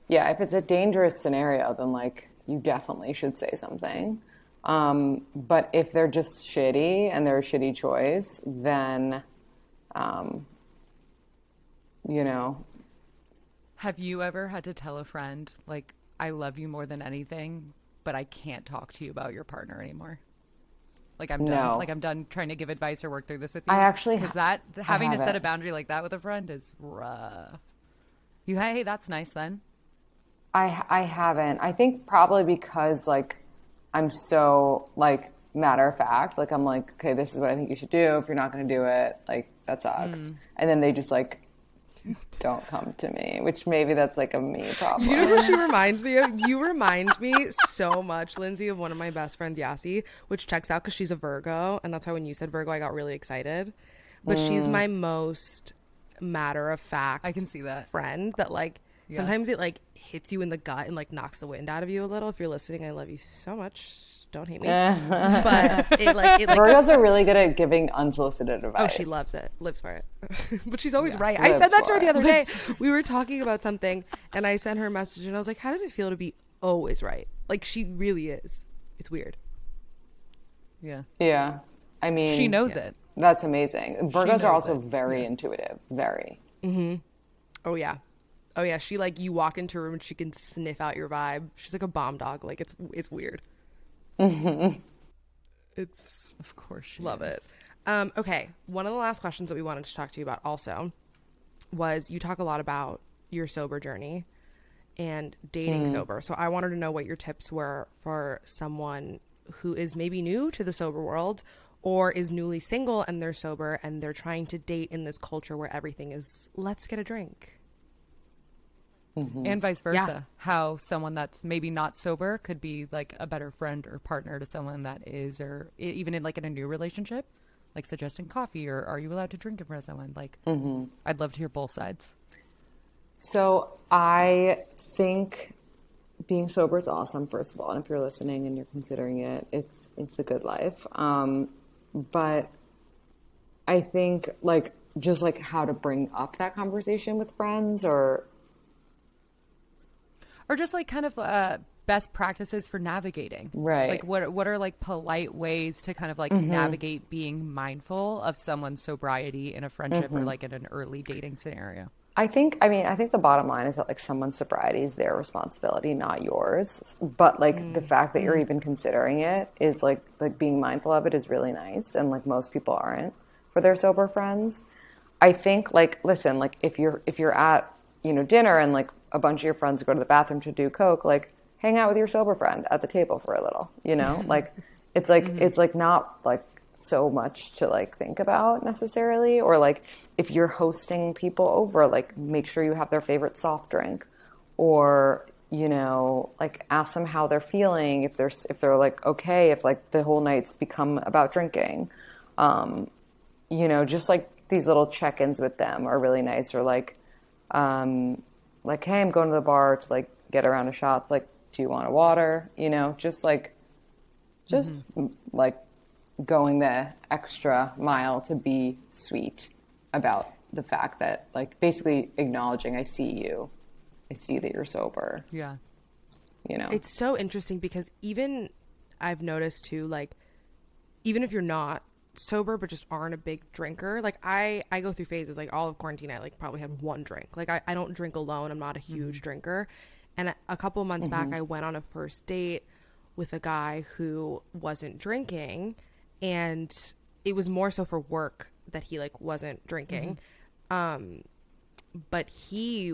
yeah, if it's a dangerous scenario, then like you definitely should say something. Um, but if they're just shitty and they're a shitty choice, then, um, you know. Have you ever had to tell a friend, like, I love you more than anything, but I can't talk to you about your partner anymore? Like I'm done. No. Like I'm done trying to give advice or work through this with you. I actually because that having to set a boundary like that with a friend is rough. You hey, that's nice then. I I haven't. I think probably because like I'm so like matter of fact. Like I'm like, okay, this is what I think you should do. If you're not going to do it, like that sucks. Mm. And then they just like don't come to me, which maybe that's like a me problem. You know who she reminds me of? You remind me so much, Lindsay, of one of my best friends, Yassi, which checks out because she's a Virgo. And that's why when you said Virgo, I got really excited. But she's mm. my most matter of fact I can see that. friend that, like, sometimes it, like, hits you in the gut and, like, knocks the wind out of you a little. If you're listening, I love you so much. Don't hate me. but it, like, it, like, Virgos are really good at giving unsolicited advice. Oh, she loves it, lives for it. but she's always right. I said that to her the other day. We were talking about something, and I sent her a message, and I was like, "How does it feel to be always right? Like she really is. It's weird." Yeah. Yeah, I mean, She knows it. That's amazing. Virgos are also it. very intuitive. Very. Mm-hmm. Oh yeah, oh yeah. She like you walk into a room and she can sniff out your vibe. She's like a bomb dog. Like it's it's weird. it's Of course she Love is. it. Um, okay, one of the last questions that we wanted to talk to you about also was you talk a lot about your sober journey and dating sober. So I wanted to know what your tips were for someone who is maybe new to the sober world or is newly single and they're sober and they're trying to date in this culture where everything is let's get a drink. And vice versa. How someone that's maybe not sober could be like a better friend or partner to someone that is, or even in like in a new relationship, like suggesting coffee or are you allowed to drink in front of someone? Like, I'd love to hear both sides. So I think being sober is awesome. First of all, and if you're listening and you're considering it, it's it's a good life. Um, but I think like just like how to bring up that conversation with friends or or just like kind of uh, best practices for navigating Right. like what what are like polite ways to kind of like mm-hmm. navigate being mindful of someone's sobriety in a friendship or mm-hmm. like in an early dating scenario I think I mean I think the bottom line is that like someone's sobriety is their responsibility, not yours. But like the mm. fact that you're mm. even considering it is like like being mindful of it is really nice and like most people aren't for their sober friends. I think like listen, like if you're if you're at, you know, dinner and like a bunch of your friends go to the bathroom to do coke, like hang out with your sober friend at the table for a little, you know? like it's like it's like not like so much to like think about necessarily or like if you're hosting people over like make sure you have their favorite soft drink or you know like ask them how they're feeling if they're if they're like okay if like the whole night's become about drinking um you know just like these little check-ins with them are really nice or like um like hey i'm going to the bar to like get around of shots. Like do you want a water? You know just like just mm-hmm. m like going the extra mile to be sweet about the fact that like basically acknowledging i see you. I see that you're sober. Yeah. You know? It's so interesting because even I've noticed too, like even if you're not sober but just aren't a big drinker, like I I go through phases. Like all of quarantine, I like probably had one drink. Like I, I don't drink alone. I'm not a huge mm-hmm. drinker. And a, a couple of months back, mm-hmm. I went on a first date with a guy who wasn't drinking, and it was more so for work that he like wasn't drinking. Mm-hmm. Um, but he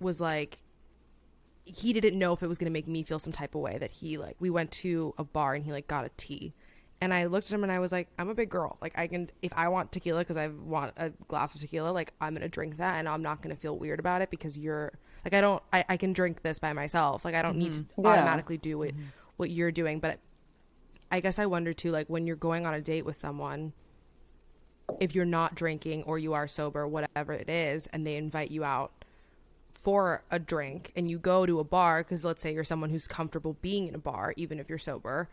was like he didn't know if it was going to make me feel some type of way that he like we went to a bar and he like got a tea and i looked at him and i was like i'm a big girl. Like i can if i want tequila because i want a glass of tequila like i'm to drink that and i'm not to feel weird about it because you're like i don't I, I can drink this by myself. Like i don't need to mm-hmm. Yeah. automatically do what mm-hmm. what you're doing. But i guess i wonder too like when you're going on a date with someone if you're not drinking or you are sober, whatever it is, and they invite you out for a drink and you go to a bar, because let's say you're someone who's comfortable being in a bar, even if you're sober,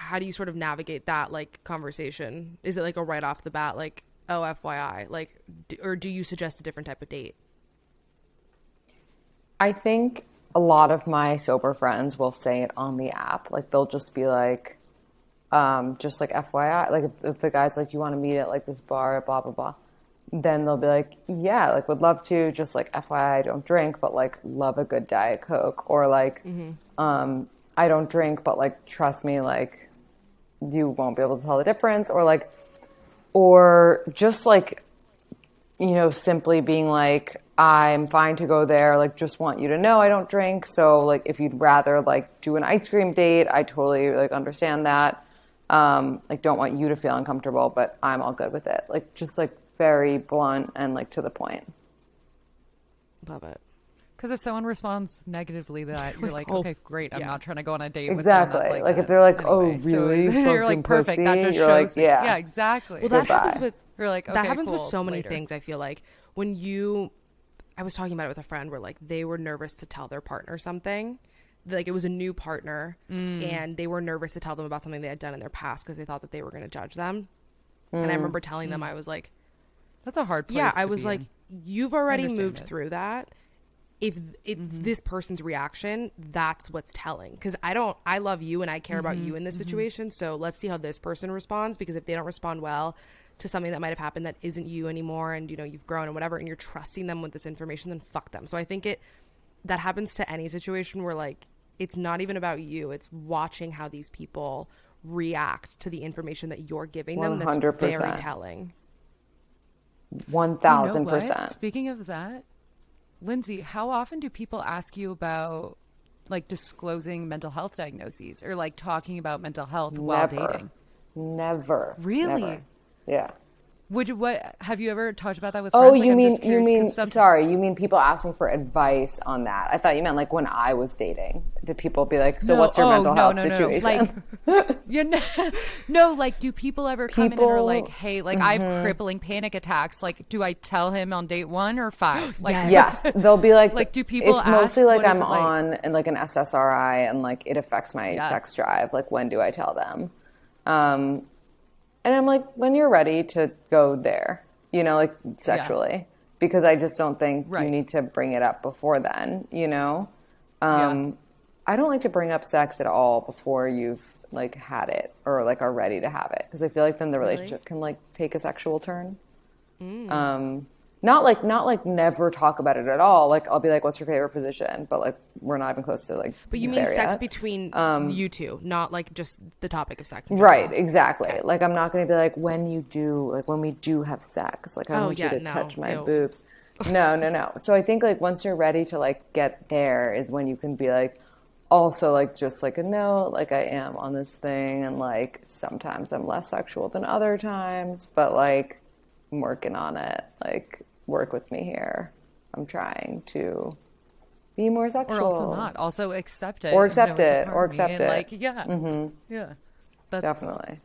how do you sort of navigate that like conversation? Is it like a right off the bat, like, oh FYI, like, d- or do you suggest a different type of date? I think a lot of my sober friends will say it on the app. Like they'll just be like, um, just like FYI, like if, if the guy's like, you want to meet at like this bar, blah blah blah, then they'll be like, yeah, like would love to. Just like FYI, I don't drink, but like love a good diet coke, or like, um, I don't drink, but like trust me, like you won't be able to tell the difference, or like, or just like you know, simply being like, I'm fine to go there. Like, just want you to know I don't drink. So, like, if you'd rather like do an ice cream date, I totally like understand that. Um, like, don't want you to feel uncomfortable, but I'm all good with it. Like, just like very blunt and like to the point. Love it. Because if someone responds negatively, that you're like, Oh, okay, great. I'm yeah. not trying to go on a date Exactly. that's Like, that if they're like, oh, anyway. So really? you're like, Fucking perfect. That just You're shows like, me. yeah. yeah, exactly. Well, that Goodbye. happens with You're like, okay, that okay, happens with so many later. things. I feel like when you, I was talking about it with a friend where like they were nervous to tell their partner something, like it was a new partner, Mm. and they were nervous to tell them about something they had done in their past because they thought that they were going to judge them. And I remember telling them, I was like, That's a hard place. yeah, I was be like, in. you've already moved it. through that. If it's mm-hmm. this person's reaction, that's what's telling. Because I don't, I love you and I care about you mm-hmm. in this mm-hmm. situation. So let's see how this person responds. Because if they don't respond well to something that might have happened that isn't you anymore, and you know you've grown and whatever, and you're trusting them with this information, then fuck them. So I think it that happens to any situation where like it's not even about you. It's watching how these people react to the information that you're giving them. That's very 100%. telling. You know One thousand percent. Speaking of that, Lindsay, how often do people ask you about like disclosing mental health diagnoses or like talking about mental health while dating? Never. Really? Never. Yeah. Would you, what have you ever talked about that with Oh, friends? Like, you I'm mean you mean sorry, you mean people ask me for advice on that. I thought you meant like when I was dating. Did people be like, "So No, what's your oh, mental no, health no, no. situation?" Like, you know, no, like, do people ever come in and are like, "Hey, like, I have crippling panic attacks. Like, do I tell him on date one or five? Like, yes, they'll be like, Like, do people It's ask, mostly like I'm it like? on and like an SSRI and like it affects my Yeah. sex drive. Like, when do I tell them? Um, and I'm like, when you're ready to go there, you know, like sexually, because I just don't think Right. you need to bring it up before then. You know, um, Yeah. I don't like to bring up sex at all before you've like had it or like are ready to have it because I feel like then the relationship can like take a sexual turn. Mm. Um, not like not like never talk about it at all. Like I'll be like, "What's your favorite position?" But like we're not even close to like. But you mean sex yet. between um, you two, not like just the topic of sex. Right, exactly. Like I'm not going to be like when you do like when we do have sex. Like I Oh, want yeah, you to no, touch my ew. boobs. No, no, no. So I think like once you're ready to like get there is when you can be like also like just like a note like I am on this thing and like sometimes I'm less sexual than other times, but like I'm working on it. Like work with me here. I'm trying to be more sexual. or also not. Also accept it. Or accept it's a it, or accept it. Like, yeah, mm-hmm. yeah. That's Definitely.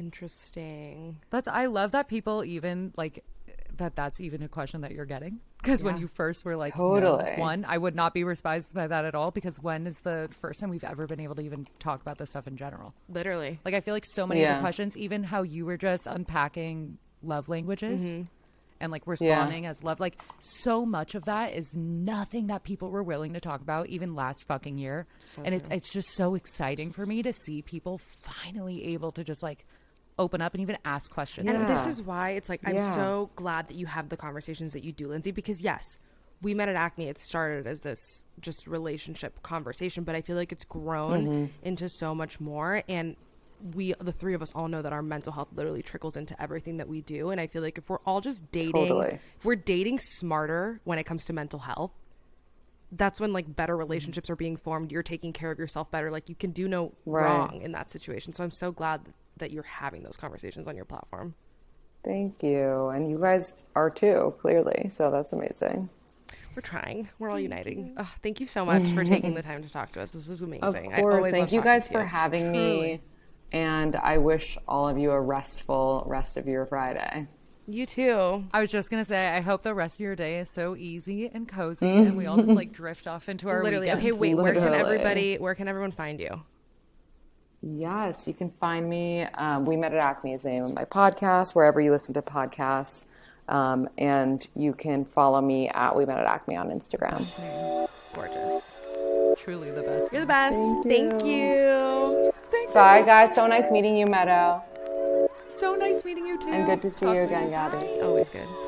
Interesting. That's I love that people even like that. That's even a question that you're getting because when you first were like, no, Totally. one, I would not be surprised by that at all because when is the first time we've ever been able to even talk about this stuff in general? Literally. Like I feel like so many of the questions, even how you were just unpacking love languages Mm-hmm. And like responding as love, like so much of that is nothing that people were willing to talk about even last fucking year. and it's it's just so exciting for me to see people finally able to just like open up and even ask questions. And this is why it's like I'm Yeah. so glad that you have the conversations that you do, Lindsay, because yes, we met at Acme. It started as this just relationship conversation, but I feel like it's grown Mm-hmm. into so much more. And we, the three of us, all know that our mental health literally trickles into everything that we do. And I feel like if we're all just dating, Totally. if we're dating smarter when it comes to mental health, that's when like better relationships are being formed. You're taking care of yourself better. Like you can do no Right. wrong in that situation. So I'm so glad that you're having those conversations on your platform. Thank you. And you guys are too, clearly. So that's amazing. We're trying. We're all uniting. Ugh, thank you so much for taking the time to talk to us. This was amazing. Of I course. always Thank you guys to for having me. And I wish all of you a restful rest of your Friday. You too. I was just gonna say, I hope the rest of your day is so easy and cozy, and we all just like drift off into our Literally. weekend. Okay, wait. Where can everybody? Where can everyone find you? Yes, you can find me. Um, we Met at Acme is the name of my podcast, wherever you listen to podcasts. Um, and you can follow me at We Met at Acme on Instagram. Gorgeous. Truly the best. You're the best. Thank you. Bye, guys. So nice meeting you, Meadow. So nice meeting you too. And good to see Talk you again, Gabby. Always good.